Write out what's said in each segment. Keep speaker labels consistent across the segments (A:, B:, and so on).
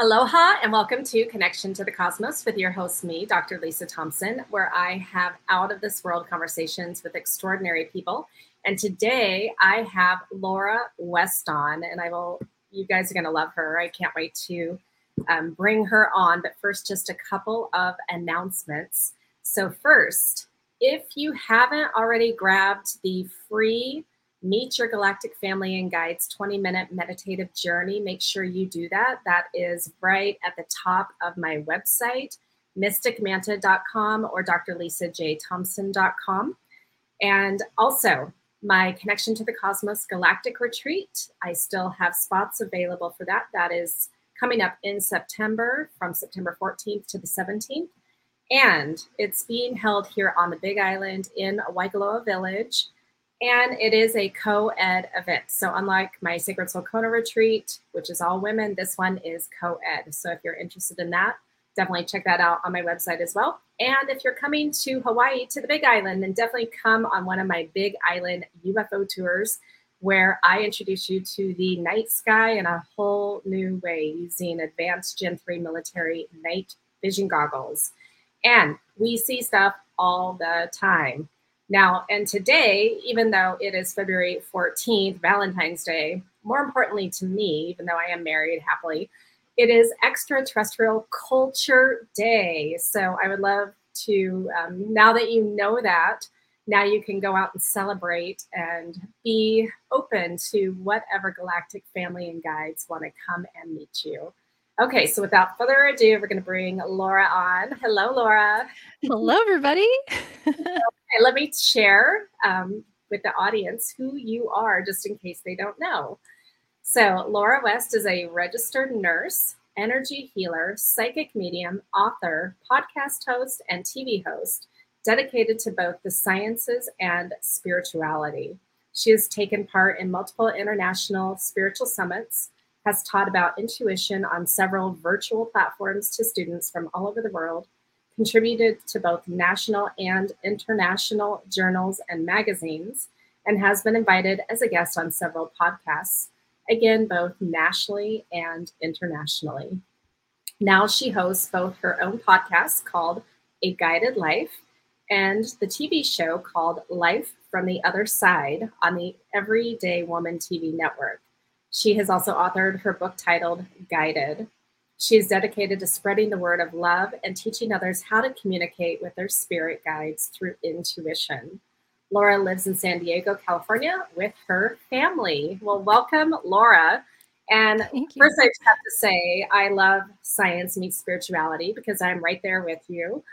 A: Aloha and welcome to Connection to the Cosmos with your host, me, Dr. Lisa Thompson, where I have out of this world conversations with extraordinary people. And today I have Laura West on, and I will, you guys are going to love her. I can't wait to um, bring her on. But first, just a couple of announcements. So, first, if you haven't already grabbed the free Meet Your Galactic Family and Guides 20 minute meditative journey. Make sure you do that. That is right at the top of my website, mysticmanta.com or drlisajthompson.com. And also, my Connection to the Cosmos Galactic Retreat. I still have spots available for that. That is coming up in September from September 14th to the 17th. And it's being held here on the Big Island in Waikoloa Village and it is a co-ed event. So unlike my Sacred Soul Kona retreat, which is all women, this one is co-ed. So if you're interested in that, definitely check that out on my website as well. And if you're coming to Hawaii to the Big Island, then definitely come on one of my Big Island UFO tours where I introduce you to the night sky in a whole new way using advanced Gen 3 military night vision goggles. And we see stuff all the time. Now, and today, even though it is February 14th, Valentine's Day, more importantly to me, even though I am married happily, it is Extraterrestrial Culture Day. So I would love to, um, now that you know that, now you can go out and celebrate and be open to whatever galactic family and guides want to come and meet you. Okay, so without further ado, we're going to bring Laura on. Hello, Laura.
B: Hello, everybody.
A: okay, let me share um, with the audience who you are, just in case they don't know. So, Laura West is a registered nurse, energy healer, psychic medium, author, podcast host, and TV host dedicated to both the sciences and spirituality. She has taken part in multiple international spiritual summits has taught about intuition on several virtual platforms to students from all over the world, contributed to both national and international journals and magazines, and has been invited as a guest on several podcasts, again, both nationally and internationally. Now she hosts both her own podcast called A Guided Life and the TV show called Life from the Other Side on the Everyday Woman TV network. She has also authored her book titled Guided. She is dedicated to spreading the word of love and teaching others how to communicate with their spirit guides through intuition. Laura lives in San Diego, California with her family. Well, welcome, Laura. And first, I just have to say, I love science meets spirituality because I'm right there with you.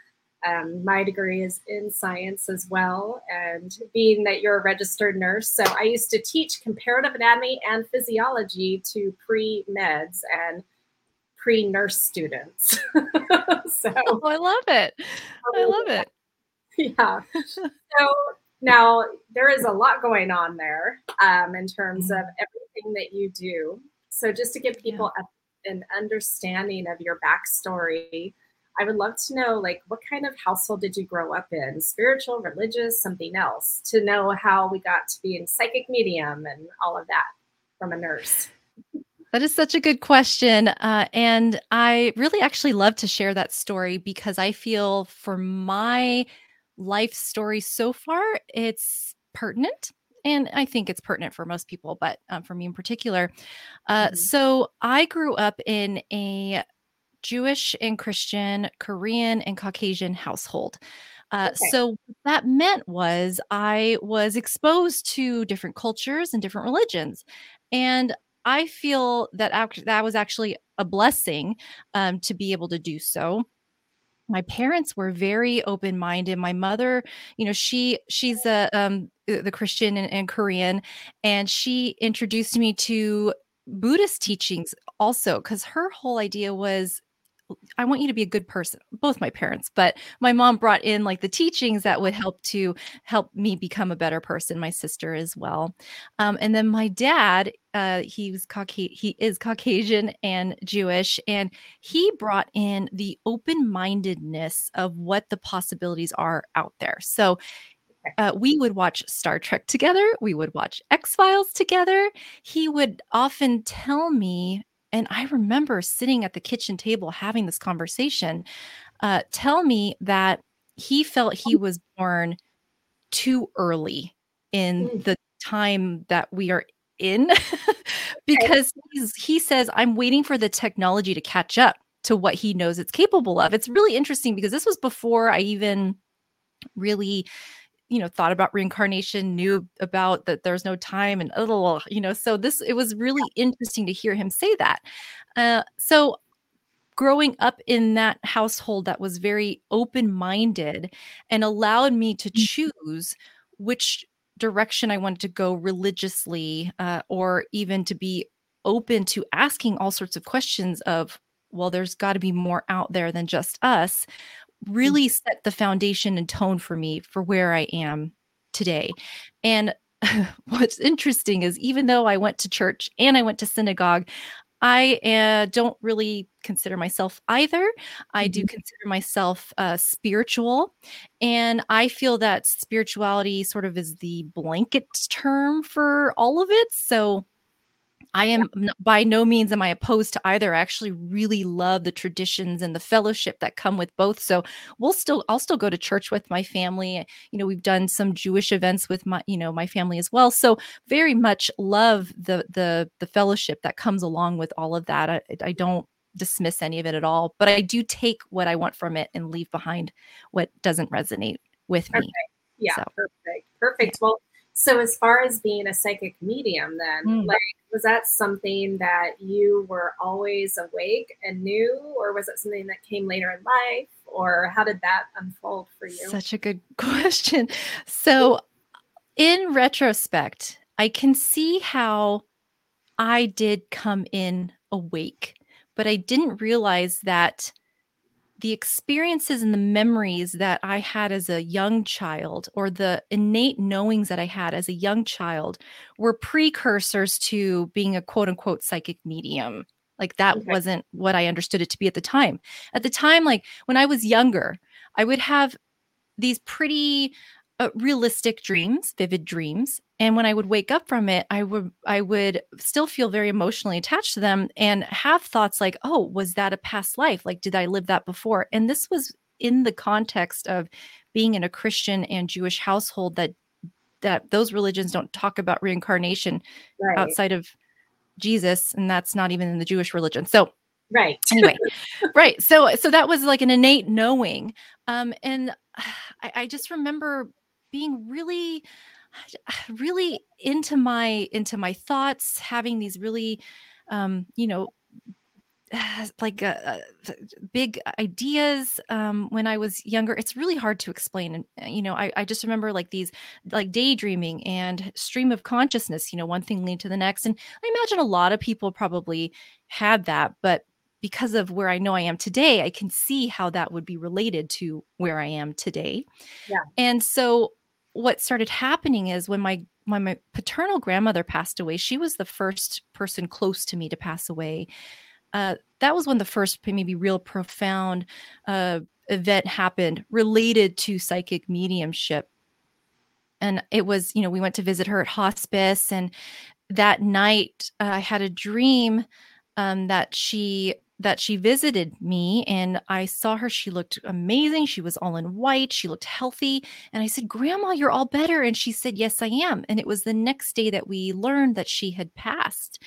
A: Um, my degree is in science as well. And being that you're a registered nurse, so I used to teach comparative anatomy and physiology to pre meds and pre nurse students.
B: so oh, I love it. I love it.
A: Yeah. So now there is a lot going on there um, in terms of mm-hmm. everything that you do. So just to give people yeah. a, an understanding of your backstory I would love to know like what kind of household did you grow up in? Spiritual, religious, something else? To know how we got to be in psychic medium and all of that from a nurse.
B: That is such a good question. Uh, and I really actually love to share that story because I feel for my life story so far, it's pertinent. And I think it's pertinent for most people, but um, for me in particular. Uh, mm-hmm. So I grew up in a Jewish and Christian, Korean and Caucasian household. Uh, okay. So that meant was I was exposed to different cultures and different religions, and I feel that act- that was actually a blessing um, to be able to do so. My parents were very open minded. My mother, you know, she she's a um, the Christian and, and Korean, and she introduced me to Buddhist teachings also because her whole idea was I want you to be a good person. Both my parents, but my mom brought in like the teachings that would help to help me become a better person. My sister as well, um, and then my dad. Uh, he was Caucasian. He is Caucasian and Jewish, and he brought in the open mindedness of what the possibilities are out there. So uh, we would watch Star Trek together. We would watch X Files together. He would often tell me and I remember sitting at the kitchen table having this conversation, uh, tell me that he felt he was born too early in mm. the time that we are in because he says i'm waiting for the technology to catch up to what he knows it's capable of. It's really interesting because this was before i even really you know thought about reincarnation knew about that there's no time and little you know so this it was really interesting to hear him say that uh, so growing up in that household that was very open minded and allowed me to mm. choose which direction I wanted to go religiously, uh, or even to be open to asking all sorts of questions of, well, there's got to be more out there than just us. Really set the foundation and tone for me for where I am today. And what's interesting is even though I went to church and I went to synagogue, I uh, don't really consider myself either. I mm-hmm. do consider myself uh, spiritual. And I feel that spirituality sort of is the blanket term for all of it. So I am yeah. by no means am I opposed to either. I actually really love the traditions and the fellowship that come with both. So we'll still I'll still go to church with my family. You know, we've done some Jewish events with my, you know, my family as well. So very much love the the the fellowship that comes along with all of that. I, I don't dismiss any of it at all, but I do take what I want from it and leave behind what doesn't resonate with me.
A: Yeah, so. perfect. Perfect. Well, so as far as being a psychic medium then, mm. like was that something that you were always awake and knew or was it something that came later in life or how did that unfold for you
B: such a good question so in retrospect i can see how i did come in awake but i didn't realize that the experiences and the memories that I had as a young child, or the innate knowings that I had as a young child, were precursors to being a quote unquote psychic medium. Like that okay. wasn't what I understood it to be at the time. At the time, like when I was younger, I would have these pretty uh, realistic dreams, vivid dreams, and when I would wake up from it, I would I would still feel very emotionally attached to them and have thoughts like, "Oh, was that a past life? Like did I live that before?" And this was in the context of being in a Christian and Jewish household that that those religions don't talk about reincarnation right. outside of Jesus and that's not even in the Jewish religion. So
A: right
B: anyway right so so that was like an innate knowing um and I, I just remember being really really into my into my thoughts having these really um you know like uh, uh big ideas um, when I was younger. It's really hard to explain. And, uh, you know, I, I just remember like these like daydreaming and stream of consciousness, you know, one thing lead to the next. And I imagine a lot of people probably had that, but because of where I know I am today, I can see how that would be related to where I am today.
A: Yeah.
B: And so what started happening is when my when my paternal grandmother passed away, she was the first person close to me to pass away. Uh, that was when the first maybe real profound uh, event happened related to psychic mediumship. And it was, you know, we went to visit her at hospice, and that night uh, I had a dream um, that she that she visited me and I saw her. She looked amazing. She was all in white. She looked healthy. And I said, Grandma, you're all better. And she said, Yes, I am. And it was the next day that we learned that she had passed.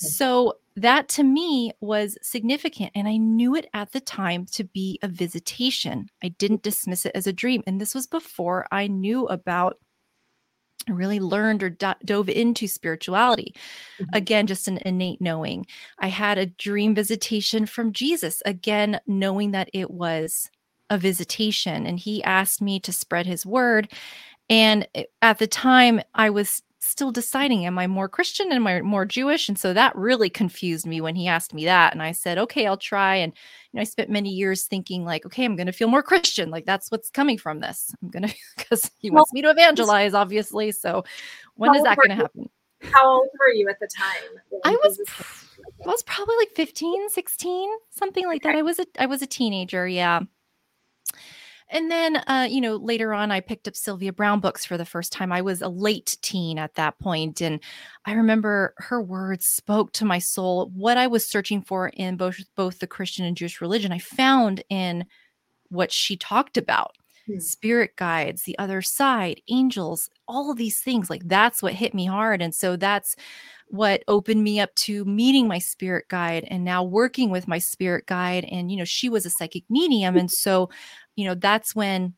B: Hmm. So that to me was significant. And I knew it at the time to be a visitation. I didn't dismiss it as a dream. And this was before I knew about really learned or do- dove into spirituality. Mm-hmm. Again, just an innate knowing. I had a dream visitation from Jesus, again, knowing that it was a visitation. And he asked me to spread his word. And at the time, I was still deciding am I more Christian am I more Jewish? And so that really confused me when he asked me that. And I said, okay, I'll try. And you know, I spent many years thinking like, okay, I'm going to feel more Christian. Like that's what's coming from this. I'm going to, because he well, wants me to evangelize, obviously. So when is that going to happen?
A: How old were you at the time?
B: I was, I was probably like 15, 16, something like okay. that. I was a, I was a teenager. Yeah and then uh, you know later on i picked up sylvia browne books for the first time. I was a late teen at that point and i remember her words spoke to my soul. What i was searching for in both both the christian and jewish religion i found in what she talked about. Hmm. spirit guides the other side angels all of these things like that's what hit me hard and so that's what opened me up to meeting my spirit guide and now working with my spirit guide and you know she was a psychic medium and so you know that's when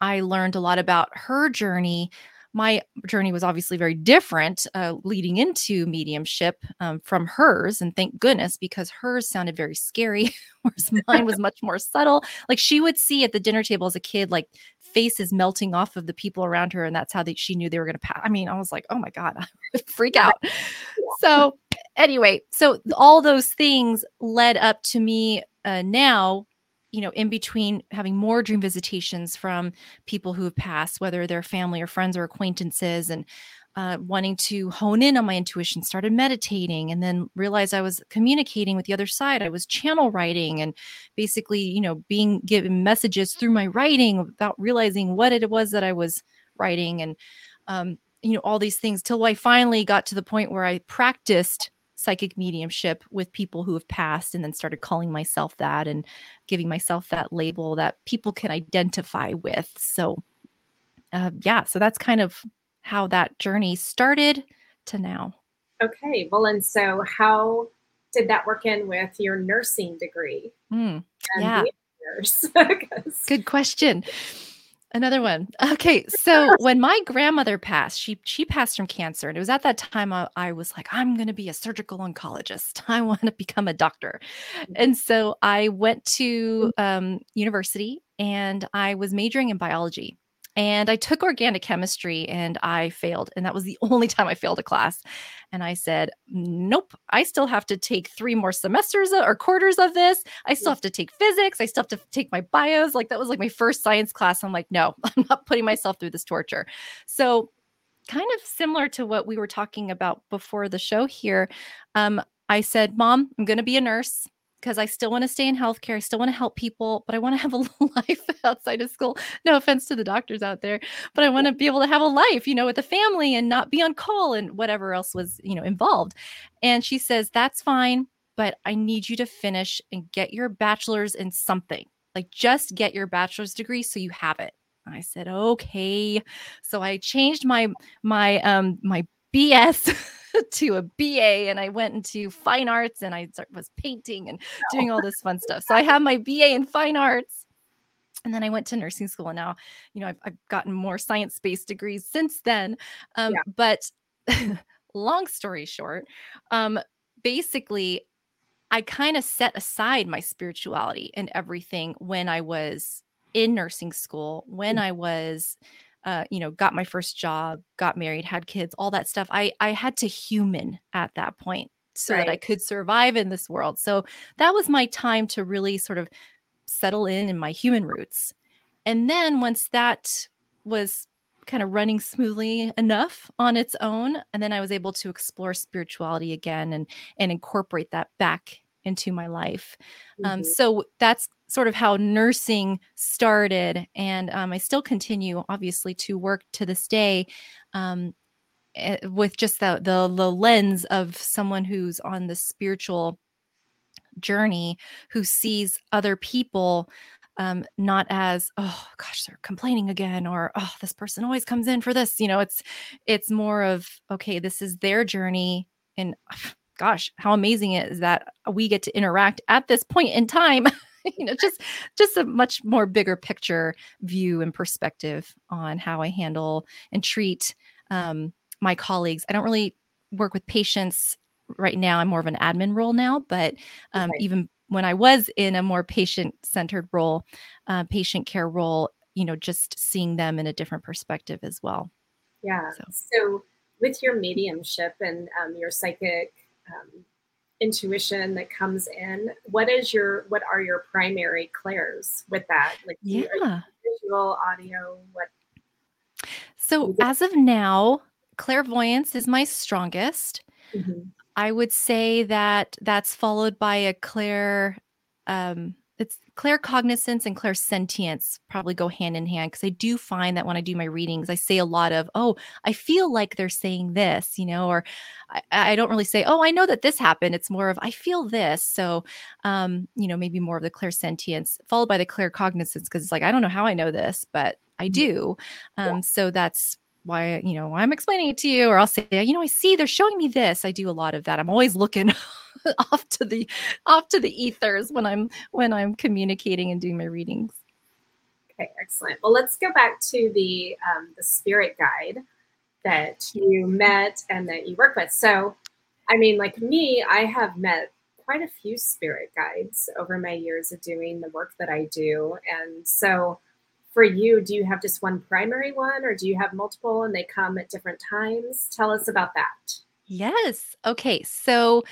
B: i learned a lot about her journey. My journey was obviously very different uh, leading into mediumship um, from hers and thank goodness because hers sounded very scary whereas mine was much more subtle. Like she would see at the dinner table as a kid like faces melting off of the people around her and that's how they, she knew they were going to pass i mean i was like oh my god freak out. So anyway so all those things led up to me uh, now you know, in between having more dream visitations from people who have passed, whether they're family or friends or acquaintances, and uh, wanting to hone in on my intuition, started meditating, and then realized I was communicating with the other side. I was channel writing and basically, you know, being given messages through my writing without realizing what it was that I was writing, and um, you know, all these things till I finally got to the point where I practiced psychic mediumship with people who have passed and then started calling myself that and giving myself that label that people can identify with. So, uh, yeah, so that's kind of how that journey started to now.
A: Okay. Well, and so how did that work in with your nursing degree?
B: Mm, yeah. Good question. Another one. Okay, so when my grandmother passed, she she passed from cancer, and it was at that time I, I was like, I'm going to be a surgical oncologist. I want to become a doctor, and so I went to mm. um, university and I was majoring in biology. And I took organic chemistry and I failed. And that was the only time I failed a class. And I said, nope, I still have to take three more semesters or quarters of this. I still have to take physics. I still have to take my bios. Like that was like my first science class. I'm like, no, I'm not putting myself through this torture. So, kind of similar to what we were talking about before the show here. Um, I said, Mom, I'm going to be a nurse because I still want to stay in healthcare. I still want to help people, but I want to have a life outside of school. No offense to the doctors out there, but I want to be able to have a life, you know, with a family and not be on call and whatever else was, you know, involved. And she says, That's fine, but I need you to finish and get your bachelor's in something. Like just get your bachelor's degree so you have it. I said, okay. So I changed my my um my BS to a BA and I went into fine arts and I was painting and doing all this fun stuff. So I have my BA in fine arts. And then I went to nursing school. And now, you know, I've, I've gotten more science based degrees since then. Um, yeah. But long story short, um, basically, I kind of set aside my spirituality and everything when I was in nursing school, when mm. I was uh, you know, got my first job, got married, had kids, all that stuff. I I had to human at that point so right. that I could survive in this world. So that was my time to really sort of settle in in my human roots. And then once that was kind of running smoothly enough on its own, and then I was able to explore spirituality again and and incorporate that back into my life. Um, mm-hmm. Um, so that's sort of how nursing started. And um, I still continue, obviously, to work to this day um, eh, with just the, the, the lens of someone who's on the spiritual journey, who sees other people um, not as oh gosh they're complaining again or oh this person always comes in for this you know it's it's more of okay this is their journey and gosh how amazing it is that we get to interact at this point in time you know just just a much more bigger picture view and perspective on how i handle and treat um, my colleagues. I don't really work with patients right now. I'm more of an admin role now but um, okay. even when i was in a more patient centered role uh, patient care role you know just seeing them in a different perspective as well.
A: Yeah. So, so with your mediumship and um, your psychic um, intuition that comes in what is your what are your primary clairs with that? Like
B: yeah.
A: visual audio what?
B: So as of now clairvoyance is my strongest. Mm-hmm. i would say that that's followed by a clair um claircognizance and clairsentience probably go hand in hand because I do find that when I do my readings, I say a lot of, oh, I feel like they're saying this, you know, or I, I don't really say, oh, I know that this happened. It's more of, I feel this. So, um, you know, maybe more of the clairsentience followed by the claircognizance because it's like, I don't know how I know this, but I mm-hmm. do. Um, yeah. So that's why you know why i'm explaining it to you or i'll say you know i see they're showing me this. I do a lot of that. I'm always looking off to the off to the ethers when i'm when i'm communicating and doing my readings.
A: Okay excellent. Well let's go back to the um, the spirit guide that you met and that you work with. So i mean like me i have met quite a few spirit guides over my years of doing the work that i do. And so for you, do you have just one primary one or do you have multiple and they come at different times? Tell us about that.
B: Yes. Okay. So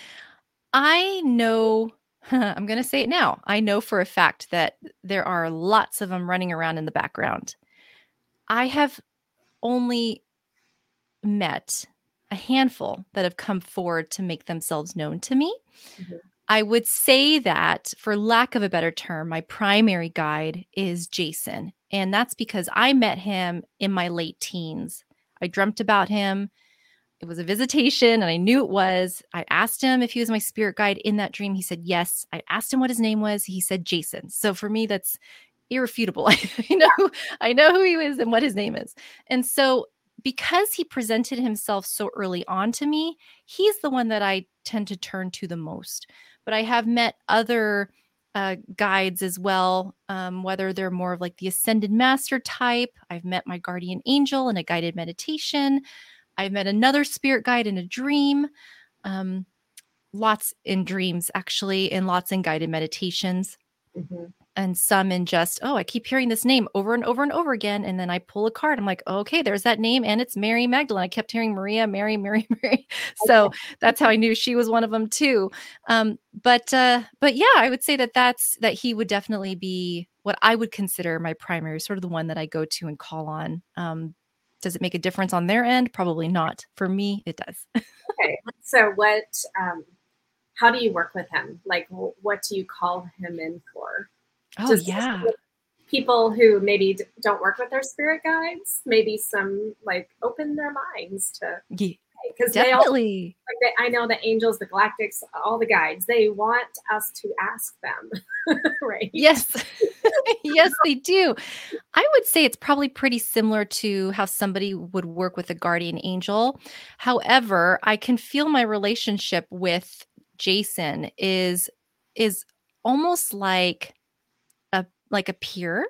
B: I know, I'm going to say it now. I know for a fact that there are lots of them running around in the background. I have only met a handful that have come forward to make themselves known to me. Mm-hmm. I would say that, for lack of a better term, my primary guide is Jason. And that's because I met him in my late teens. I dreamt about him. It was a visitation and I knew it was. I asked him if he was my spirit guide in that dream. He said yes. I asked him what his name was. He said Jason. So for me, that's irrefutable. I know I know who he is and what his name is. And so because he presented himself so early on to me, he's the one that I tend to turn to the most. But I have met other uh, guides as well, um, whether they're more of like the ascended master type. I've met my guardian angel in a guided meditation. I've met another spirit guide in a dream. Um, lots in dreams, actually, and lots in guided meditations. Mm-hmm. and some in just oh i keep hearing this name over and over and over again and then i pull a card i'm like okay there's that name and it's mary magdalene. I kept hearing maria mary mary mary. So that's how i knew she was one of them too. Um, but uh, but yeah i would say that that's that he would definitely be what i would consider my primary sort of the one that i go to and call on. Um, does it make a difference on their end? Probably not. For me it does.
A: Okay. So what um, how do you work with him like what do you call him in for
B: Oh, yeah.
A: People who maybe don't work with their spirit guides, maybe some like open their minds to.
B: Yeah. Because they all, like
A: they, I know the angels, the galactics, all the guides, they want us to ask them, right?
B: Yes. yes, they do. I would say it's probably pretty similar to how somebody would work with a guardian angel. However, I can feel my relationship with Jason is is almost like a like a peer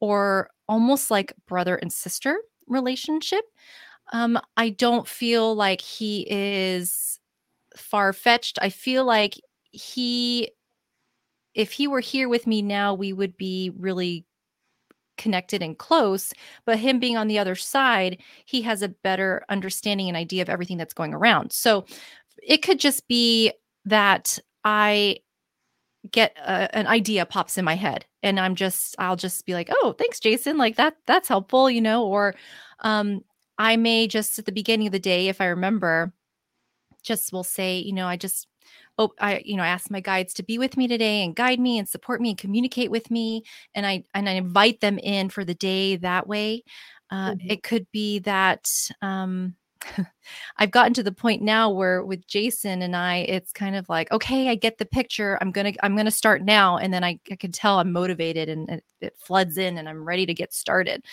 B: or almost like brother and sister relationship. Um, I don't feel like he is far fetched. I feel like he, if he were here with me now, we would be really connected and close. But him being on the other side, he has a better understanding and idea of everything that's going around. So it could just be that I get a, an idea pops in my head and i'm just i'll just be like oh thanks jason like that that's helpful you know or um i may just at the beginning of the day if i remember just will say you know i just oh i you know i ask my guides to be with me today and guide me and support me and communicate with me and i and i invite them in for the day that way uh, mm-hmm. it could be that um I've gotten to the point now where with Jason and I, it's kind of like, okay, I get the picture. I'm gonna I'm gonna start now, and then I, I can tell I'm motivated and it, it, floods in, and I'm ready to get started.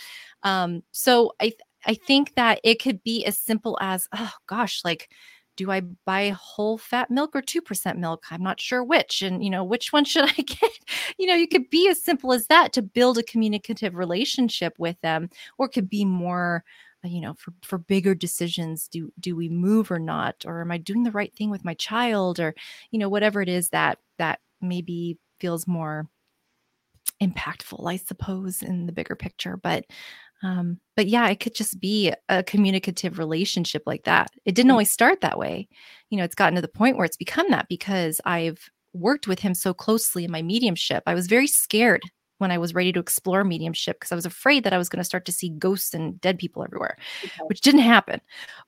B: Um, so I I think that it could be as simple as, oh gosh, like. Do I buy whole fat milk or 2% milk? I'm not sure which. And, you know, which one should I get? You know, you could be as simple as that to build a communicative relationship with them, or could be more you know for for bigger decisions do do we move or not? Or am i doing the right thing with my child? Or you know whatever it is that that maybe feels more impactful i suppose in the bigger picture. But um but yeah it could just be a communicative relationship like that. It didn't mm. always start that way. You know it's gotten to the point where it's become that because i've worked with him so closely in my mediumship i was very scared when I was ready to explore mediumship because I was afraid that I was going to start to see ghosts and dead people everywhere, okay. which didn't happen.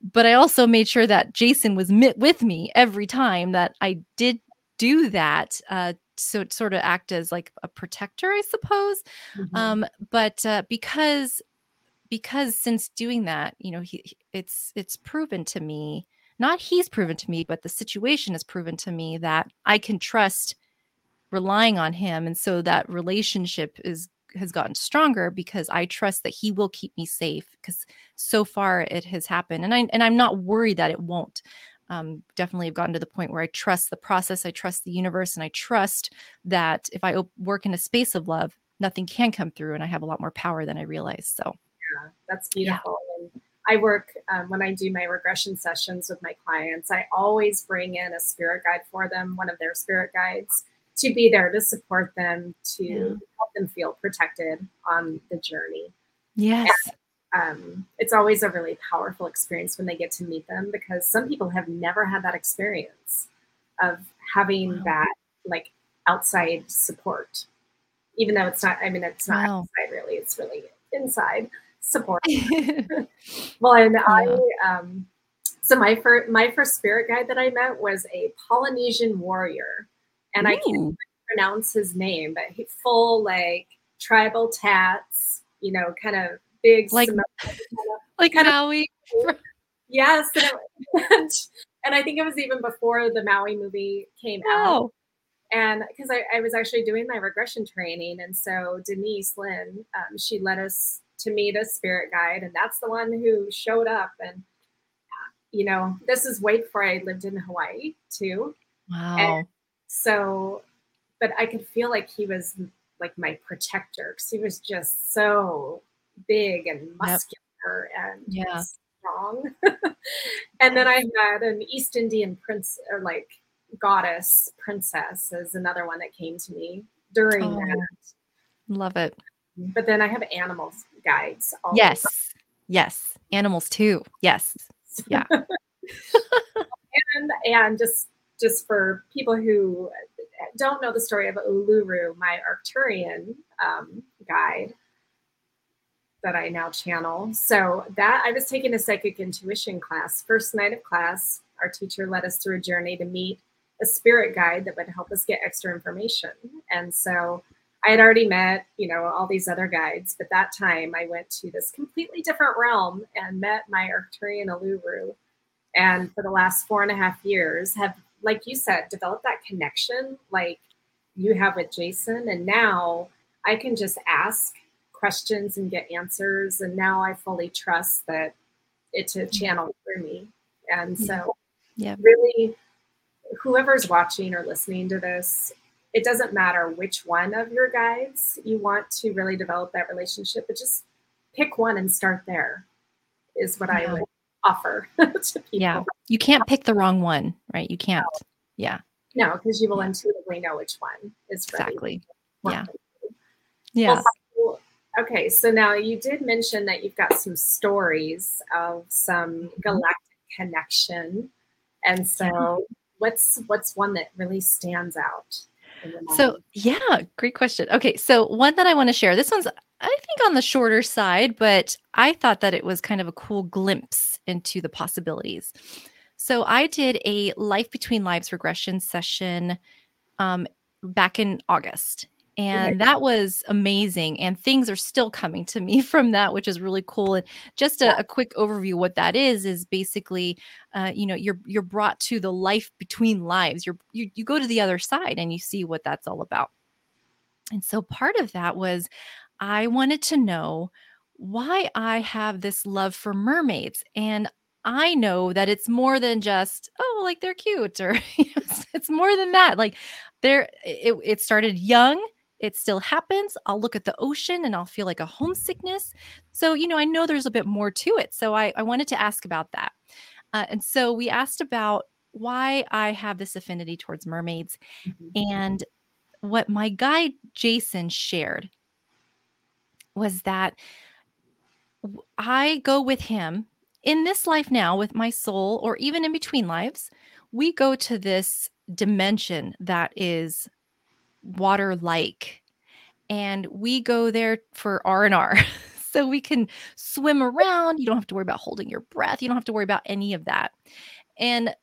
B: But I also made sure that Jason was mit with me every time that I did do that uh, so sort of act as like a protector, I suppose. Mm-hmm. Um, but uh, because because since doing that, you know, he it's it's proven to me, not he's proven to me, but the situation has proven to me that I can trust relying on him, and so that relationship is has gotten stronger because I trust that he will keep me safe because so far it has happened and I and I'm not worried that it won't. Um, definitely have gotten to the point where I trust the process, I trust the universe, and I trust that if I work in a space of love, nothing can come through, and I have a lot more power than I realize. So,
A: yeah, that's beautiful. Yeah. And I work um, when I do my regression sessions with my clients. I always bring in a spirit guide for them, one of their spirit guides, to be there to support them, to yeah. help them feel protected on the journey.
B: Yes.
A: And, um, it's always a really powerful experience when they get to meet them because some people have never had that experience of having wow. that like outside support, even though it's not, I mean, it's not wow. outside really, it's really inside support. well, and yeah. I, um, so my first, my first spirit guide that I met was a Polynesian warrior and. I can't pronounce his name, but he full like tribal tats, you know, kind of big,
B: like like kind Maui.
A: Of, yes, and, and, I think it was even before the Maui movie came oh. out. And because I, I, was actually doing my regression training, and so Denise Linn, um, she led us to meet a spirit guide, and that's the one who showed up. And you know, this is way before I lived in Hawaii too.
B: Wow.
A: And so, but I could feel like he was like my protector because he was just so big and muscular yep. and
B: yeah.
A: strong. and then I had an East Indian prince or like goddess princess is another one that came to me during oh, that.
B: Love it.
A: But then I have animals guides.
B: Yes. Yes. Animals too. Yes. Yeah.
A: and and just just for people who don't know the story of Uluru, my Arcturian um, guide, that I now channel. So that I was taking a psychic intuition class. First night of class, our teacher led us through a journey to meet a spirit guide that would help us get extra information. And so I had already met, you know, all these other guides, but that time I went to this completely different realm and met my Arcturian Uluru. And for the last four and a half years, have, like you said, developed that connection like you have with Jason. And now I can just ask questions and get answers. And now I fully trust that it's a channel through me. And so,
B: yeah.
A: really, whoever's watching or listening to this, it doesn't matter which one of your guides you want to really develop that relationship, but just pick one and start there, is what yeah. I would offer to people.
B: Yeah. You can't pick the wrong one, right? You can't. No. Yeah.
A: No, because you will yeah. intuitively know which one is
B: exactly. Yeah. Yeah.
A: Well, Okay, so now you did mention that you've got some stories of some mm-hmm. galactic connection, and so what's what's one that really stands out?
B: So yeah, great question. Okay, so one that I want to share. This one's I think on the shorter side, but I thought that it was kind of a cool glimpse into the possibilities. So I did a life between lives regression session um, back in August, and that was amazing and things are still coming to me from that which is really cool and just a, a quick overview what that is is basically uh, you know you're you're brought to the life between lives. You're you, you go to the other side and you see what that's all about. And so part of that was i wanted to know why i have this love for mermaids and I know that it's more than just oh like they're cute or it's, it's more than that like there it, it started young it still happens. I'll look at the ocean and I'll feel like a homesickness. So, you know, I know there's a bit more to it. So I, I wanted to ask about that. Uh, and so we asked about why I have this affinity towards mermaids. Mm-hmm. And what my guide Jason shared was that I go with him in this life now with my soul, or even in between lives. We go to this dimension that is water like and we go there for r&r so we can swim around you don't have to worry about holding your breath you don't have to worry about any of that. And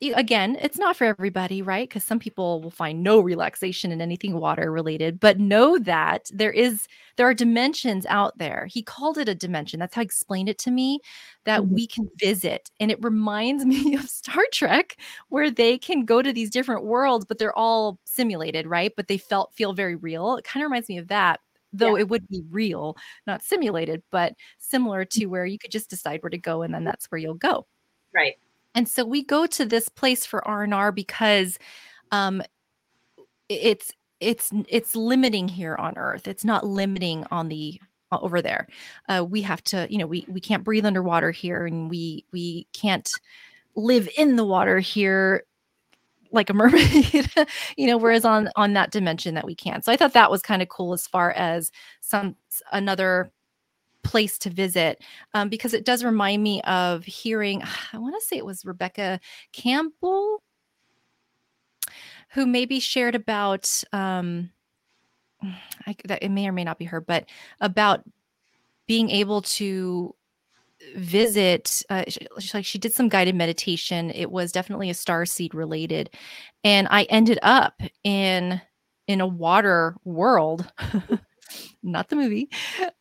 B: again, it's not for everybody, right? Because some people will find no relaxation in anything water related, but know that there is there are dimensions out there. He called it a dimension. That's how he explained it to me that mm-hmm. we can visit. And it reminds me of Star Trek, where they can go to these different worlds, but they're all simulated, right? But they felt feel very real. It kind of reminds me of that though yeah. it would be real, not simulated, but similar to where you could just decide where to go and then that's where you'll go.
A: Right.
B: And so we go to this place for R&R because um it's it's it's limiting here on earth. It's not limiting on the over there. Uh, we have to, you know, we we can't breathe underwater here and we we can't live in the water here like a mermaid you know whereas on on that dimension that we can so i thought that was kind of cool as far as some another place to visit um, because it does remind me of hearing i want to say it was rebecca campbell? Who maybe shared about um I, that it may or may not be her but about being able to visit uh, like she did some guided meditation. It was definitely a star seed related and i ended up in in a water world not the movie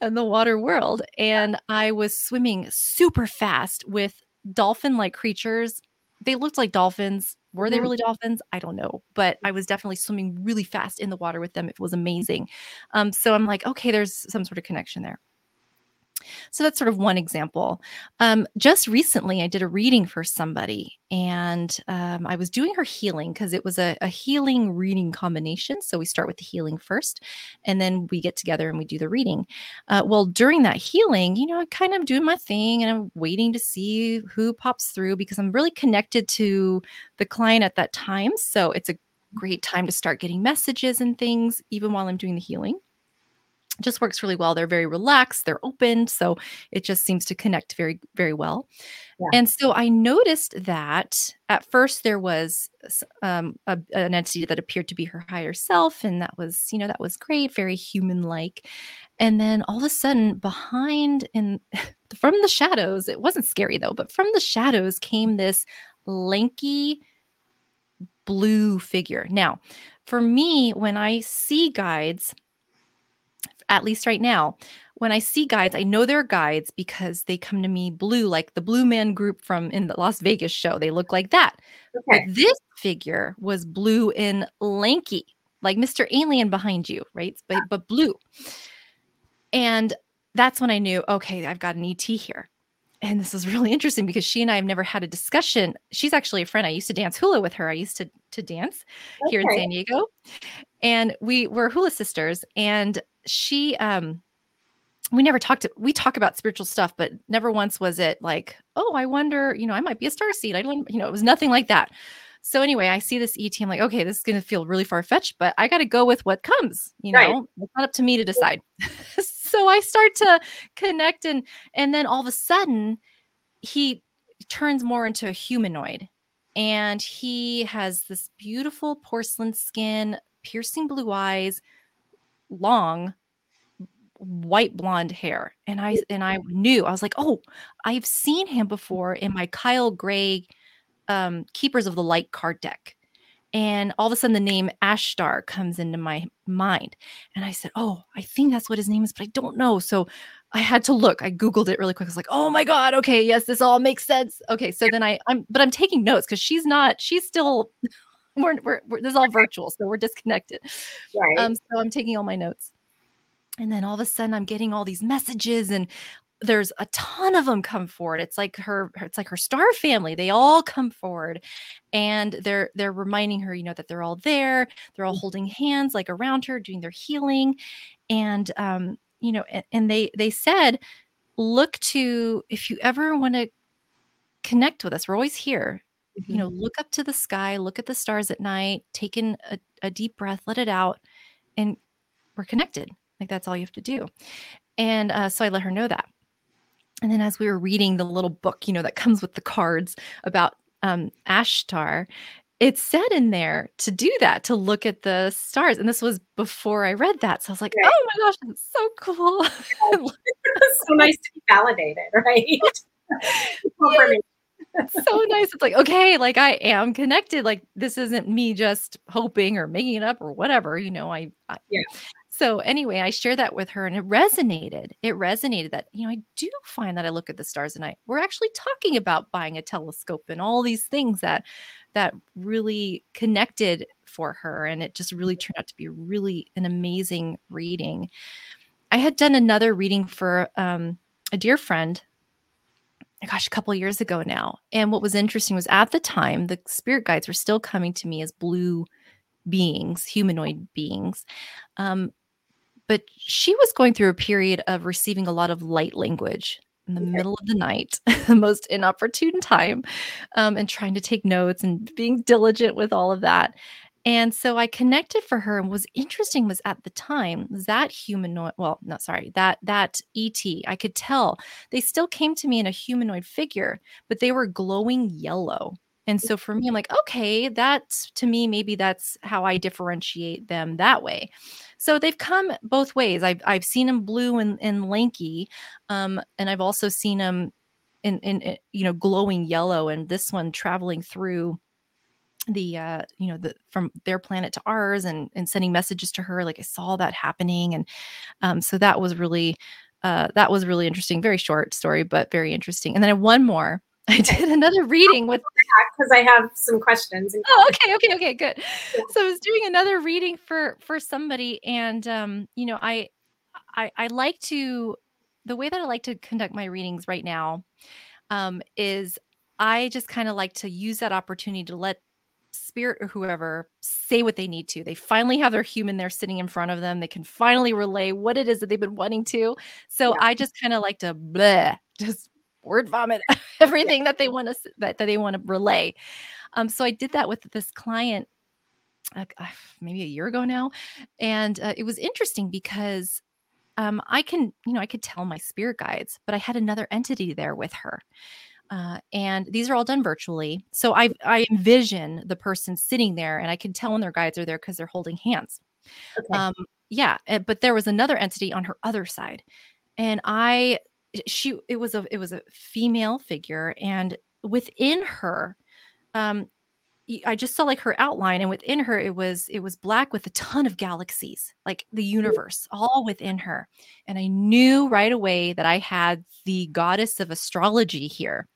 B: in the water world and i was swimming super fast with dolphin like creatures. They looked like dolphins. Were they mm-hmm. really dolphins? I don't know but i was definitely swimming really fast in the water with them. It was amazing. Um, so i'm like okay there's some sort of connection there so that's sort of one example. Um, just recently, I did a reading for somebody, and um, I was doing her healing because it was a, a, healing reading combination. So we start with the healing first, and then we get together and we do the reading. Uh, well, during that healing, you know, I kind of doing my thing and I'm waiting to see who pops through because I'm really connected to the client at that time. So it's a great time to start getting messages and things, even while I'm doing the healing just works really well. They're very relaxed, they're open, so it just seems to connect very very well. Yeah. And so I noticed that at first there was um, a, an entity that appeared to be her higher self, and that was you know that was great, very human like. And then all of a sudden, behind and from the shadows, it wasn't scary though, but from the shadows came this lanky blue figure. Now, for me, when I see guides at least right now, when I see guides, I know they're guides because they come to me blue, like the Blue Man Group from in the Las Vegas show. They look like that. Okay. But this figure was blue and lanky, like Mr. Alien behind you, right? But but blue. And that's when I knew, okay, I've got an ET here. And this is really interesting because she and I have never had a discussion. She's actually a friend. I used to dance hula with her. I used to to dance okay. here in San Diego. And we were hula sisters. And she um we never talked to, we talk about spiritual stuff but never once was it like oh i wonder you know i might be a star seed. I don't you know it was nothing like that. So anyway i see this et i'm like okay this is going to feel really far-fetched but i got to go with what comes you know? Right. it's not up to me to decide. So i start to connect and and then all of a sudden he turns more into a humanoid and he has this beautiful porcelain skin piercing blue eyes long white blonde hair and i and i knew i was like oh i've seen him before in my kyle gray um keepers of the light card deck and all of a sudden the name ashtar comes into my mind and i said oh i think that's what his name is but i don't know so i had to look i googled it really quick i was like oh my god okay yes this all makes sense. Okay so then i i'm but i'm taking notes because she's not she's still we're, we're, we're, this is all virtual so we're disconnected. Right. um so i'm taking all my notes. And then all of a sudden i'm getting all these messages and there's a ton of them come forward. It's like her it's like her star family. They all come forward and they're they're reminding her you know that they're all there. They're all mm. holding hands like around her doing their healing. And um you know and, and they they said look to if you ever want to connect with us we're always here mm-hmm. you know look up to the sky look at the stars at night take in a, a deep breath let it out and we're connected like that's all you have to do. And uh, so I let her know that. And then as we were reading the little book, you know, that comes with the cards about um, Ashtar, it said in there to do that, to look at the stars. And this was before I read that. So I was like, right. oh my gosh, that's so cool.
A: so nice to be validated, right?
B: it's so nice. It's like, okay, like I am connected. Like this isn't me just hoping or making it up or whatever, you know. I, I
A: yeah.
B: So anyway, I shared that with her and it resonated. It resonated that, you know, I do find that I look at the stars at night. We're actually talking about buying a telescope and all these things that that really connected for her and it just really turned out to be really an amazing reading. I had done another reading for um, a dear friend gosh, a couple years ago now. And what was interesting was at the time, the spirit guides were still coming to me as blue beings, humanoid beings. Um, but she was going through a period of receiving a lot of light language in the middle of the night, the most inopportune time, um, and trying to take notes and being diligent with all of that. And so I connected for her and was interesting was at the time that humanoid, well, not sorry, that that ET, I could tell they still came to me in a humanoid figure, but they were glowing yellow. And so for me, I'm like, okay, that's to me, maybe that's how I differentiate them that way. So they've come both ways. I've I've seen them blue and, and lanky, um, and I've also seen them in, in, in you know glowing yellow. And this one traveling through the uh you know the from their planet to ours and and sending messages to her like i saw that happening and um so that was really uh that was really interesting very short story but very interesting and then I one more I did another reading with
A: because I have some questions.
B: Oh, okay, okay, okay, good. Yeah. So I was doing another reading for for somebody, and um, you know, I I I like to the way that I like to conduct my readings right now um, is I just kind of like to use that opportunity to let spirit or whoever say what they need to. They finally have their human there sitting in front of them. They can finally relay what it is that they've been wanting to. So yeah. I just kind of like to bleh, just word vomit everything that they want to that, that they want to relay. Um, so I did that with this client uh, maybe a year ago now, and uh, it was interesting because um, I can, you know, I could tell my spirit guides, but I had another entity there with her. Uh, and these are all done virtually. So I I envision the person sitting there, and I can tell when their guides are there because they're holding hands. Okay. Um, yeah, eh, but there was another entity on her other side, and I she it was a it was a female figure and within her um I just saw like her outline and within her it was it was black with a ton of galaxies like the universe all within her and I knew right away that I had the goddess of astrology here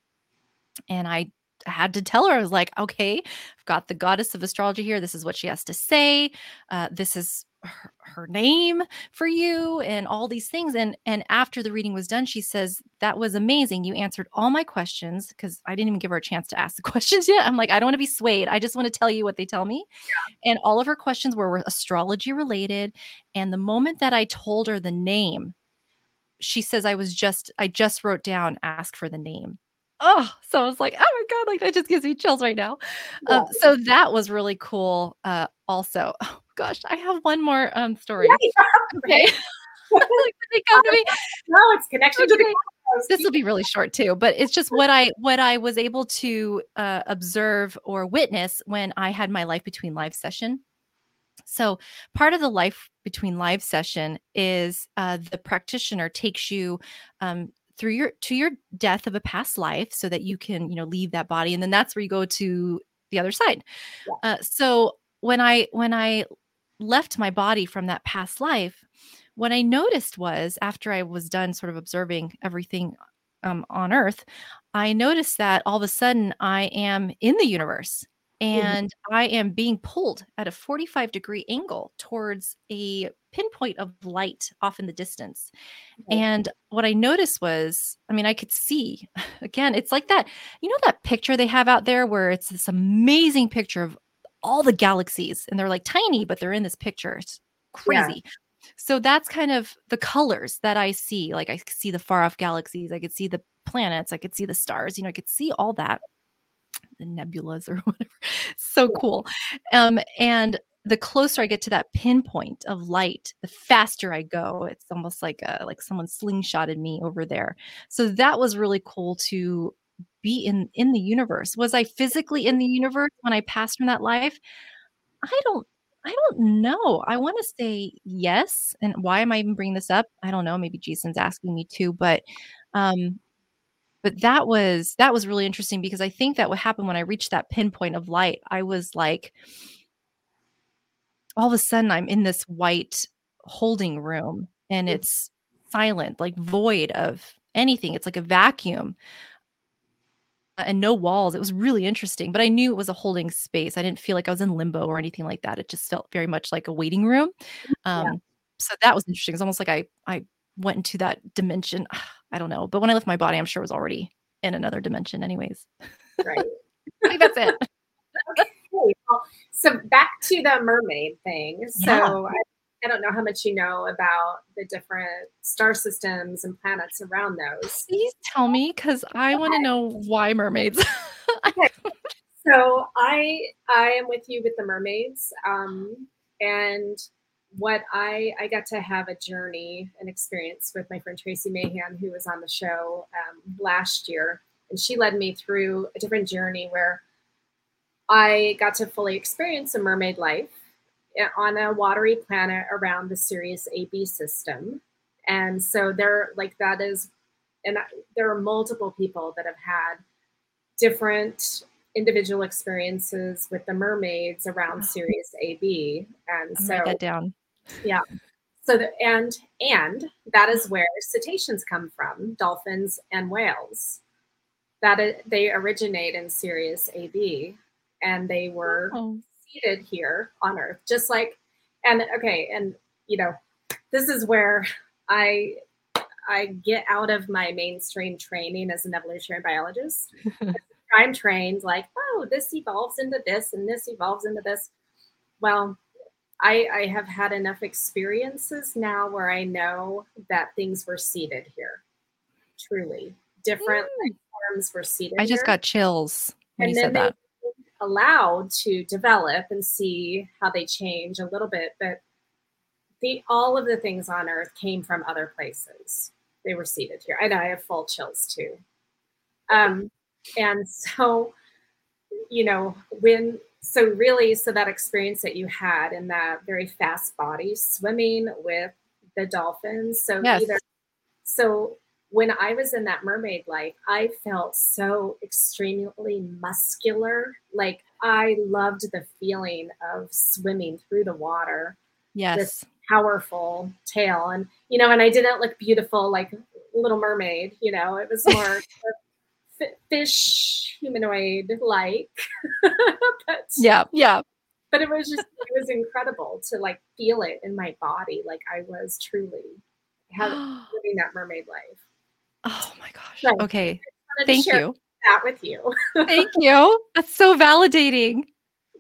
B: and I had to tell her I was like okay I've got the goddess of astrology here this is what she has to say uh, this is her, her, name for you and all these things and and after the reading was done she says that was amazing you answered all my questions because i didn't even give her a chance to ask the questions yet i'm like i don't want to be swayed i just want to tell you what they tell me yeah. and all of her questions were, were astrology related and the moment that i told her the name she says i was just i just wrote down ask for the name oh so i was like oh my god like that just gives me chills right now. Yeah. um, so that was really cool uh also. Oh gosh i have one more um story. Okay.
A: They come to me? No it's connection okay. to the
B: this will be really short too but it's just what i what i was able to uh, observe or witness when i had my life between lives session. So part of the life between lives session is uh, the practitioner takes you um, through your to your death of a past life so that you can you know leave that body and then that's where you go to the other side yeah. uh, so when i when i left my body from that past life what i noticed was after i was done sort of observing everything um, on earth i noticed that all of a sudden i am in the universe Mm-hmm. and mm-hmm. I am being pulled at a 45 degree angle towards a pinpoint of light off in the distance. Mm-hmm. And what I noticed was, I mean, I could see again, it's like that, you know, that picture they have out there where it's this amazing picture of all the galaxies and they're like tiny, but they're in this picture. It's crazy. Yeah. So that's kind of the colors that I see. Like I see the far off galaxies, I could see the planets, I could see the stars, you know, I could see all that the nebulas or whatever. so cool. Um, and the closer I get to that pinpoint of light, the faster I go. It's almost like a, like someone slingshotted me over there. So that was really cool to be in in the universe. Was I physically in the universe when I passed from that life? I don't I don't know. I want to say yes. And why am I even bringing this up? I don't know. Maybe Jason's asking me too, but um but that was that was really interesting because I think that what happened when I reached that pinpoint of light, I was like, all of a sudden I'm in this white holding room and
A: Mm.
B: it's silent, like void of anything. It's like a vacuum uh, and no walls. It was really interesting, but I knew it was a holding space. I didn't feel like I was in limbo or anything like that. It just felt very much like a waiting room.
A: Yeah.
B: Um, so that was interesting. It's almost like I I went into that dimension. I don't know, but when I left my body, I'm sure it was already in another dimension, anyways.
A: Right.
B: I think that's it.
A: Okay, well, so back to the mermaid thing. So
B: Yeah.
A: I, I don't know how much you know about the different star systems and planets around those.
B: Please tell me, because I want to know why mermaids. okay.
A: So I I am with you with the mermaids, um, and what I I got to have a journey, an experience with my friend Tracy Mahan, who was on the show um, last year, and she led me through a different journey where I got to fully experience a mermaid life eh, on a watery planet around the Sirius AB system, and so there like that is, and I- there are multiple people that have had different individual experiences with the mermaids around. Sirius AB, and
B: I'm
A: so
B: down.
A: so the, and and that is where cetaceans come from, dolphins and whales. That they originate in Sirius AB, and they were
B: Oh,
A: seeded here on Earth, just like and okay, and you know, this is where I I get out of my mainstream training as an evolutionary biologist. I'm trained like, oh, this evolves into this and this evolves into this. Well, I, I have had enough experiences now where I know that things were seeded here. Truly. Different life forms were seeded.
B: I just
A: here
B: got chills when
A: and
B: you said that.
A: Allowed to develop and see how they change a little bit but the all of the things on earth came from other places. They were seeded here. And i have full chills too. Um and so you know when so really so that experience that you had in that very fast body swimming with the dolphins so
B: Yes.
A: either so when I was in that mermaid life, I felt so extremely muscular. Like I loved the feeling of swimming through the water,
B: Yes.
A: This powerful tail. And, you know, and I didn't look beautiful like Little Mermaid, you know, it was more fi- fish humanoid like. but,
B: Yeah. Yeah.
A: but it was just, it was incredible to like feel it in my body. Like I was truly having living that mermaid life.
B: My gosh.
A: Right.
B: Okay. Thank you.
A: That with you.
B: Thank you. That's so validating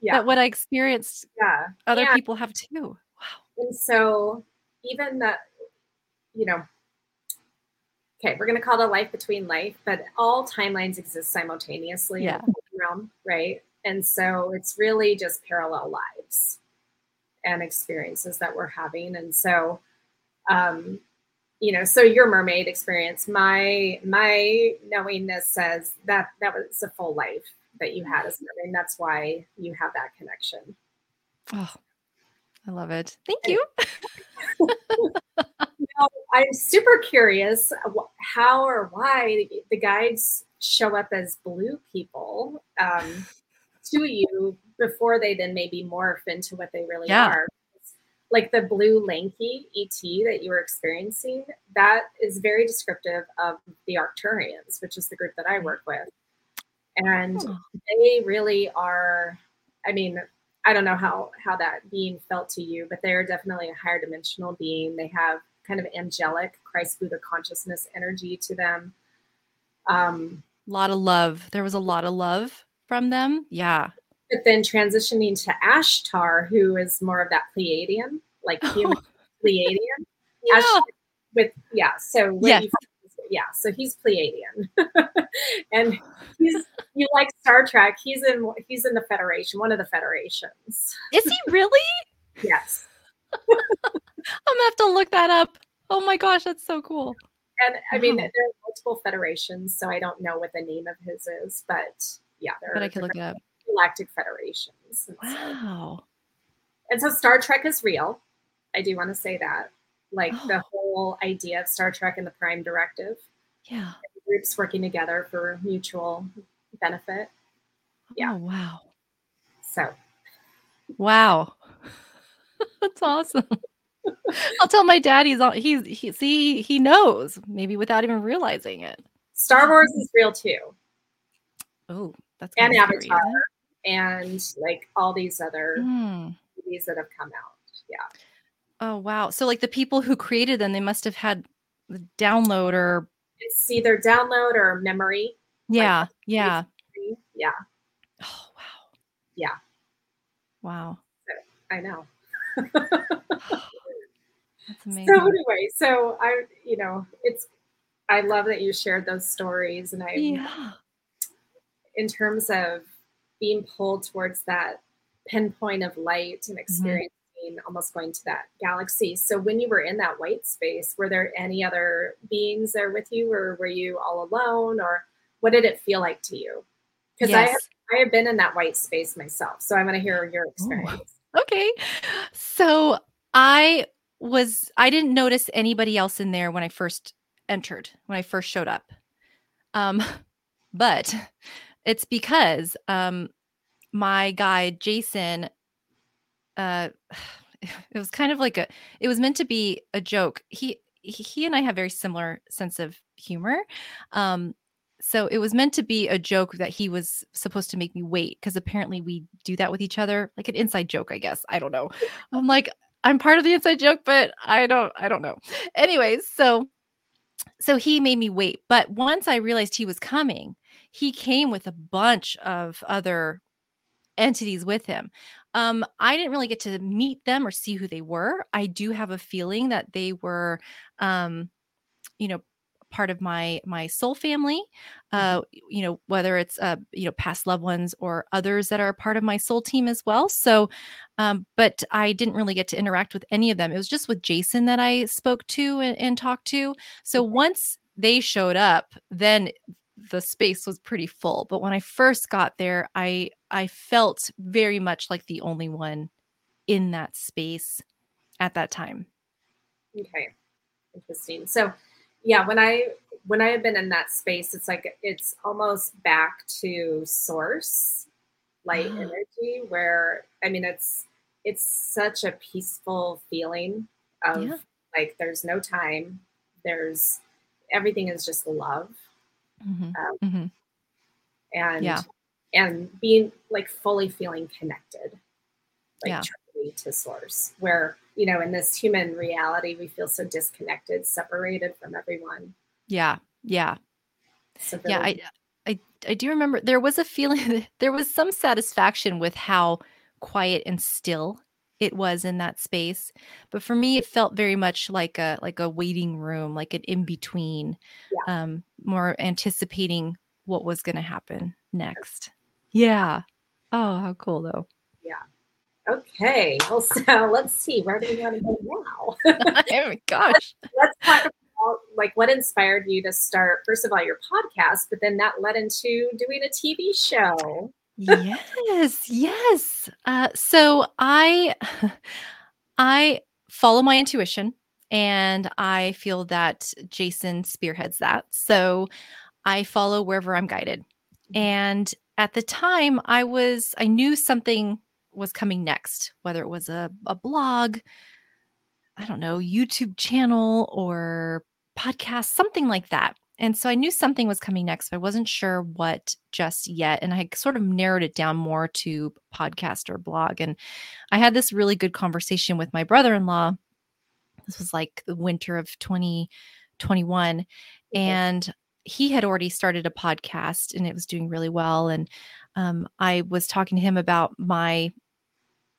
A: Yeah.
B: that what I experienced,
A: yeah.
B: other
A: Yeah.
B: people have too. Wow.
A: And so even that, you know, okay, we're gonna call it a life between life, but all timelines exist simultaneously
B: Yeah.
A: in the realm, right? And so it's really just parallel lives and experiences that we're having. And so um, you know, so your mermaid experience, my my knowingness says that that was a full life that you had as a mermaid. And that's why you have that connection.
B: Oh, I love it. Thank you.
A: Now, I'm super curious how or why the guides show up as blue people um, to you before they then maybe morph into what they really
B: Yeah.
A: are. Like the blue lanky ET that you were experiencing, that is very descriptive of the Arcturians, which is the group that I work with. And
B: Oh.
A: they really are, I mean, I don't know how how that being felt to you, but they are definitely a higher dimensional being. They have kind of angelic Christ Buddha consciousness energy to them. Um,
B: A lot of love. There was a lot of love from them. Yeah.
A: But then transitioning to Ashtar, who is more of that Pleiadian, like oh. human Pleiadian.
B: Yeah.
A: Ash- with yeah, so you- yeah, so he's Pleiadian, and he's you like Star Trek. He's in he's in the Federation, one of the Federations.
B: Is he really?
A: Yes,
B: I'm gonna have to look that up. Oh my gosh, that's so cool.
A: and I mean
B: Wow.
A: there are multiple federations, so I don't know what the name of his is, but yeah, there
B: But I can look it up.
A: Galactic federations. And so,
B: Wow.
A: and so Star Trek is real. I do want to say that, like the
B: Oh.
A: whole idea of Star Trek and the Prime Directive.
B: Yeah.
A: groups working together for mutual benefit. Yeah.
B: Oh, wow.
A: So,
B: wow. That's awesome. I'll tell my dad he's all he's he see he knows maybe without even realizing it.
A: Star Wars is real too.
B: Oh, that's
A: and Avatar? And like all these other
B: Hmm.
A: movies that have come out. Yeah.
B: Oh wow. So like the people who created them, they must have had the download or
A: It's either download or memory.
B: yeah, yeah.
A: Yeah,
B: Oh wow.
A: Yeah.
B: Wow.
A: I know.
B: That's amazing.
A: So anyway, so I, you know, it's I love that you shared those stories, and I,
B: yeah.
A: in terms of being pulled towards that pinpoint of light
B: Mm-hmm.
A: and experiencing almost going to that galaxy. So when you were in that white space, were there any other beings there with you, or were you all alone, or what did it feel like to you? Because I have, I have been in that white space myself, so I want to hear your experience.
B: Okay. So I was I didn't notice anybody else in there when I first entered, when I first showed up. Um but it's because um my guide Jason uh it was kind of like a it was meant to be a joke. He he he and I have very similar sense of humor. Um so it was meant to be a joke that he was supposed to make me wait because apparently we do that with each other like an inside joke i guess i don't know i'm like i'm part of the inside joke but i don't i don't know anyways so so he made me wait but once i realized he was coming he came with a bunch of other entities with him. Um i didn't really get to meet them or see who they were. I do have a feeling that they were um you know part of my my soul family uh you know whether it's uh you know past loved ones or others that are a part of my soul team as well. So um but i didn't really get to interact with any of them. It was just with jason that i spoke to and, and talked to. So once they showed up then the space was pretty full but when i first got there i i felt very much like the only one in that space at that time
A: Okay, interesting. So, yeah, when I when I have been in that space, it's like it's almost back to source light energy, where I mean, it's it's such a peaceful feeling of
B: Yeah.
A: like there's no time, there's everything is just love,
B: Mhm.
A: Um,
B: Mhm.
A: and
B: Yeah.
A: and being like fully feeling connected, like
B: Yeah.
A: truly to source. Where you know, in this human reality, we feel so disconnected, separated from everyone.
B: yeah yeah
A: So
B: yeah i i i do remember there was a feeling there was some satisfaction with how quiet and still it was in that space but for me it felt very much like a like a waiting room like an in between um more anticipating what was going to happen next yeah oh how cool though Yeah.
A: Okay, well, so let's see. Where do we want to go now?
B: oh my gosh
A: let's talk about like what inspired you to start. First of all, your podcast, but then that led into doing a TV show.
B: Yes yes. Uh so i i follow my intuition and i feel that jason spearheads that. So i follow wherever i'm guided. And at the time i was i knew something was coming next whether it was a, a blog i don't know youtube channel or podcast something like that and so I knew something was coming next, but I wasn't sure what just yet. And I sort of narrowed it down more to podcast or blog. And I had this really good conversation with my brother in law. This was like the winter of 2021. And he had already started a podcast and it was doing really well. And um, I was talking to him about my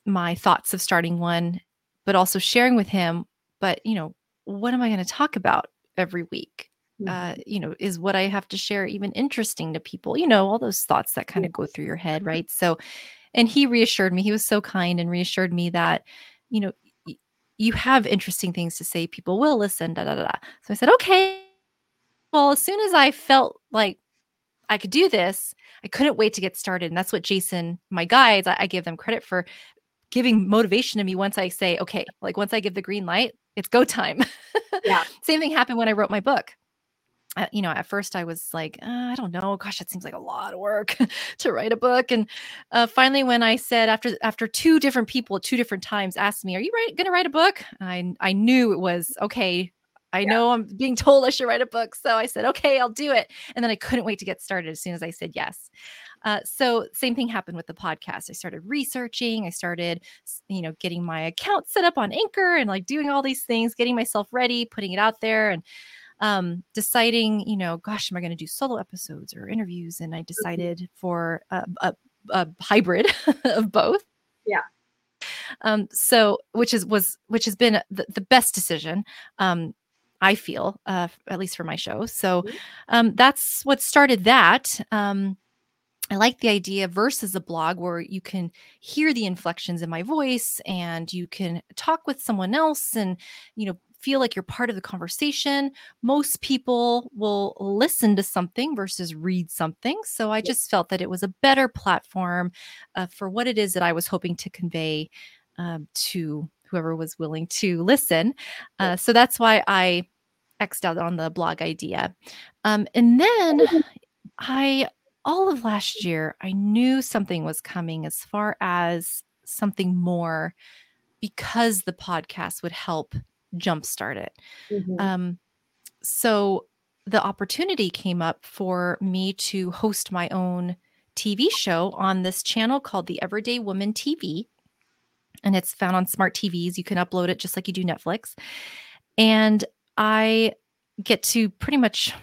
B: my thoughts of starting one, but also sharing with him, but you know, what am I going to talk about every week? Uh, you know, is what I have to share even interesting to people? You know, all those thoughts that kind of go through your head, right? So, and he reassured me, he was so kind and reassured me that, you know, y- you have interesting things to say, people will listen, da da da. da. So I said, okay. Well, as soon as I felt like I could do this, I couldn't wait to get started. And that's what Jason, my guides, I, I give them credit for giving motivation to me once I say, okay, like once I give the green light, it's go time.
A: Yeah.
B: Same thing happened when I wrote my book uh, you know, at first I was like, uh, I don't know, gosh, that seems like a lot of work to write a book. And uh, finally, when I said after after two different people at two different times asked me, "Are you going to write a book?" I I knew it was okay. I yeah. know I'm being told I should write a book, so I said, "Okay, I'll do it." And then I couldn't wait to get started as soon as I said yes. Uh, so same thing happened with the podcast. I started researching. I started, you know, getting my account set up on Anchor and like doing all these things, getting myself ready, putting it out there, and um, deciding, you know, gosh, am I going to do solo episodes or interviews? And I mm-hmm. decided for a, a, a hybrid of both.
A: Yeah.
B: Um, so which is was which has been the, the best decision. Um, I feel, uh, at least for my show. So mm-hmm. um, that's what started that. Um, I like the idea versus a blog where you can hear the inflections in my voice and you can talk with someone else and you know feel like you're part of the conversation. Most people will listen to something versus read something. So I just felt that it was a better platform uh, for what it is that I was hoping to convey um, to whoever was willing to listen. Uh, so that's why I X'd out on the blog idea. Um, and then I, all of last year, I knew something was coming as far as something more because the podcast would help jumpstart it. Mm-hmm. Um, so the opportunity came up for me to host my own TV show on this channel called the Everyday Woman TV. And it's found on smart TVs. You can upload it just like you do Netflix. And I get to pretty much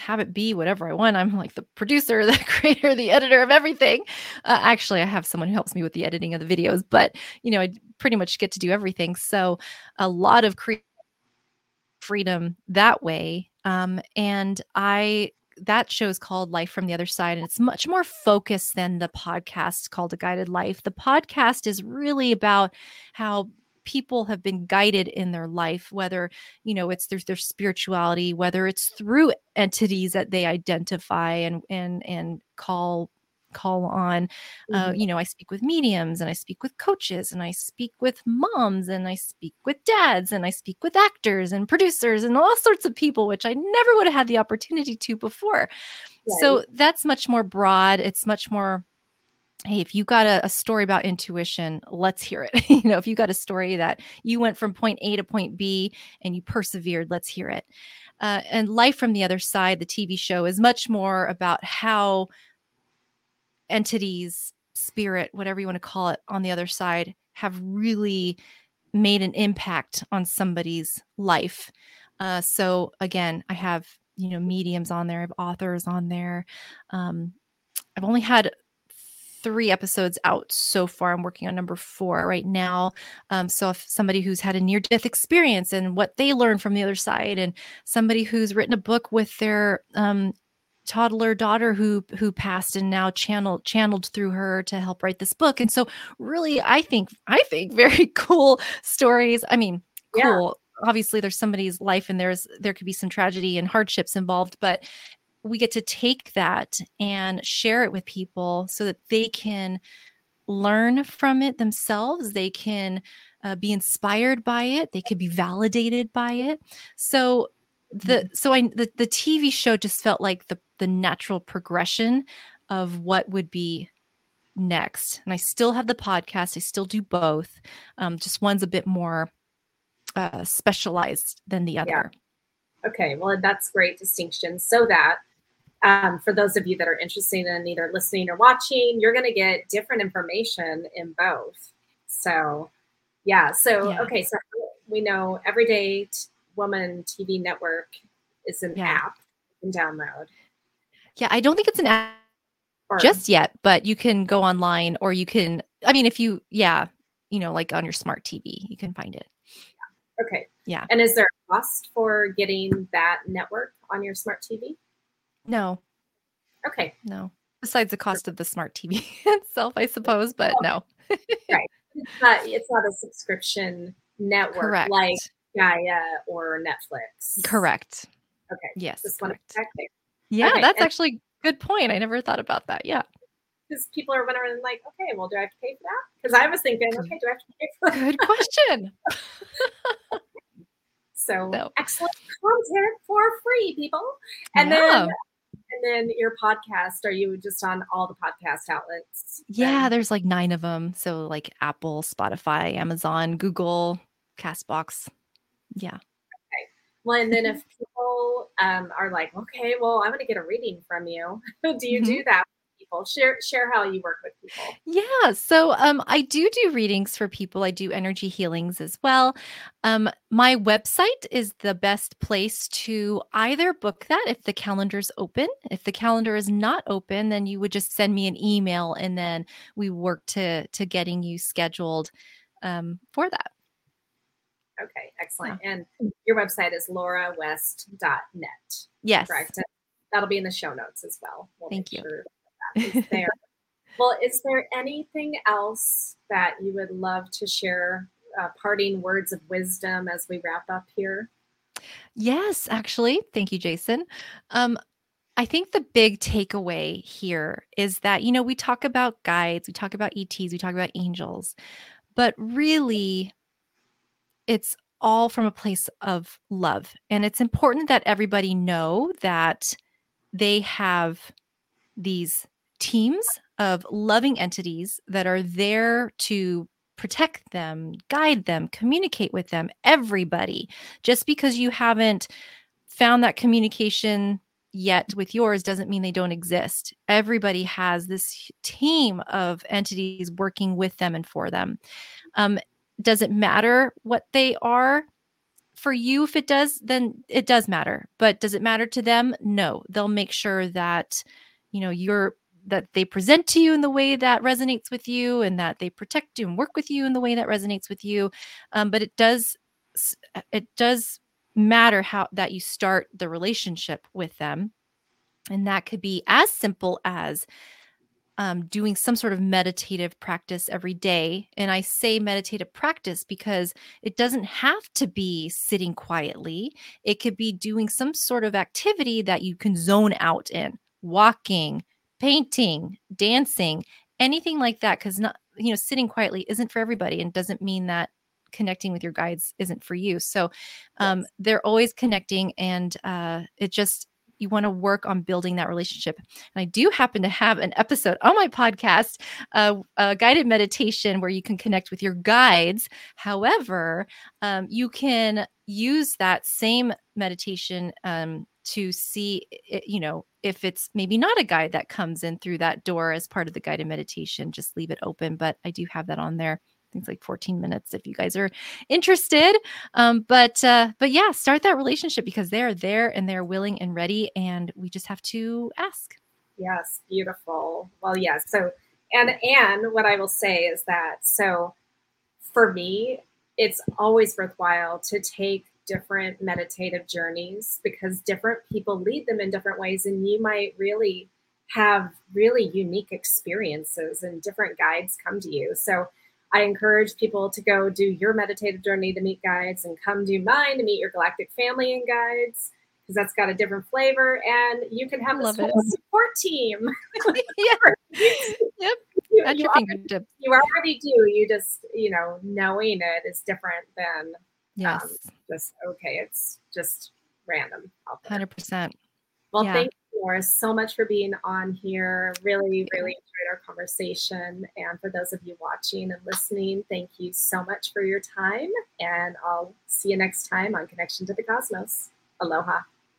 B: have it be whatever I want. I'm like the producer, the creator, the editor of everything. Uh, actually, I have someone who helps me with the editing of the videos, but you know, I pretty much get to do everything. So a lot of creative freedom that way. Um, and I that show is called Life from the Other Side, and it's much more focused than the podcast called A Guided Life. The podcast is really about how people have been guided in their life whether you know it's through their spirituality whether it's through entities that they identify and and and call call on uh, mm-hmm. you know i speak with mediums and i speak with coaches and i speak with moms and i speak with dads and i speak with actors and producers and all sorts of people which i never would have had the opportunity to before right. so that's much more broad it's much more hey if you got a, a, story about intuition let's hear it. You know if you got a story that you went from point a to point b and you persevered let's hear it. Uh, and life from the other side the tv show is much more about how entities spirit whatever you want to call it on the other side have really made an impact on somebody's life. Uh, so again i have you know mediums on there i have authors on there. Um, i've only had three episodes out so far. I'm working on number four right now. Um, so if somebody who's had a near death experience and what they learned from the other side, and somebody who's written a book with their um, toddler daughter who who passed and now channeled channeled through her to help write this book. And so really, I think I think very cool stories. I mean, cool. Yeah obviously there's somebody's life and there's there could be some tragedy and hardships involved but we get to take that and share it with people so that they can learn from it themselves. They can uh, be inspired by it. They could be validated by it. So the mm-hmm. so i the, the tv show just felt like the the natural progression of what would be next. And i still have the podcast. I still do both. Um, just one's a bit more uh, specialized than the other.
A: Yeah. okay. Well that's great distinction. So that um, for those of you that are interested in either listening or watching, you're going to get different information in both. So, yeah. So, yeah. okay. So we know Everyday Woman TV Network is an yeah. app you can download.
B: Yeah. I don't think it's an app or, just yet, but you can go online or you can, I mean, if you, yeah, you know, like on your smart TV, you can find it.
A: Okay.
B: Yeah.
A: And is there a cost for getting that network on your smart TV?
B: No.
A: Okay.
B: No. Besides the cost of the smart TV itself, I suppose, but no.
A: right. It's not, it's not a subscription network Correct. like Gaia or Netflix.
B: Correct.
A: Okay.
B: Yes.
A: Just want to.
B: Yeah, okay. that's and, actually good point. I never thought about that. Yeah.
A: Because people are wondering, like, okay, well, do I have to pay for that? Because I was thinking, okay, do I have to pay for
B: that? Good question.
A: So no. excellent content for free, people. And yeah. then and then your podcast, are you just on all the podcast outlets?
B: Yeah, then? there's like nine of them. So like Apple, Spotify, Amazon, Google, Castbox. Yeah.
A: Okay. Well, and then if people um, are like, okay, well, I'm going to get a reading from you, do you mm-hmm. do that people. Share share how you work with people.
B: Yeah so um i do do readings for people. I do energy healings as well. Um my website is the best place to either book that if the calendar's open. If the calendar is not open then you would just send me an email and then we work to to getting you scheduled um for that.
A: Okay excellent. Yeah. and your website is laurawest.net
B: yes.
A: correct? That'll be in the show notes as well.
B: We'll thank you. sure
A: is there. well, is there anything else that you would love to share? Uh, parting words of wisdom as we wrap up here?
B: Yes, actually. Thank you, Jason. Um, I think the big takeaway here is that, you know, we talk about guides, we talk about ETs, we talk about angels, but really it's all from a place of love. And it's important that everybody know that they have these teams of loving entities that are there to protect them, guide them, communicate with them, everybody. Just because you haven't found that communication yet with yours doesn't mean they don't exist. Everybody has this team of entities working with them and for them. Um, does it matter what they are? For you, if it does, then it does matter. But does it matter to them? No. They'll make sure that you know you're that they present to you in the way that resonates with you and that they protect you and work with you in the way that resonates with you um, but it does uh, it does matter how that you start the relationship with them and that could be as simple as um, doing some sort of meditative practice every day. And I say meditative practice because it doesn't have to be sitting quietly. It could be doing some sort of activity that you can zone out in, walking, painting, dancing, anything like that cuz not you know sitting quietly isn't for everybody and doesn't mean that connecting with your guides isn't for you. So um, yes. they're always connecting and uh, it just you want to work on building that relationship. And I do happen to have an episode on my podcast, uh, a guided meditation where you can connect with your guides. However, um, you can use that same meditation um, to see, you know, if it's maybe not a guide that comes in through that door as part of the guided meditation, just leave it open. But I do have that on there. Things like 14 minutes if you guys are interested. Um, but uh, but yeah, start that relationship because they're there and they're willing and ready, and we just have to ask.
A: Yes, beautiful. Well. Yeah, so and and what I will say is that so for me, it's always worthwhile to take different meditative journeys because different people lead them in different ways and you might really have really unique experiences and different guides come to you. So i encourage people to go do your meditative journey to meet guides and come do mine to meet your galactic family and guides because that's got a different flavor and you can have a support team.
B: Yeah. yep. you, your
A: fingertips. you already do. You just you know knowing it is different than
B: Yes. Um,
A: just okay. It's just random.
B: Hundred percent.
A: Well, yeah. thank you, Laura, so much for being on here. Really, really enjoyed our conversation. And for those of you watching and listening, thank you so much for your time. And I'll see you next time on Connection to the Cosmos. Aloha.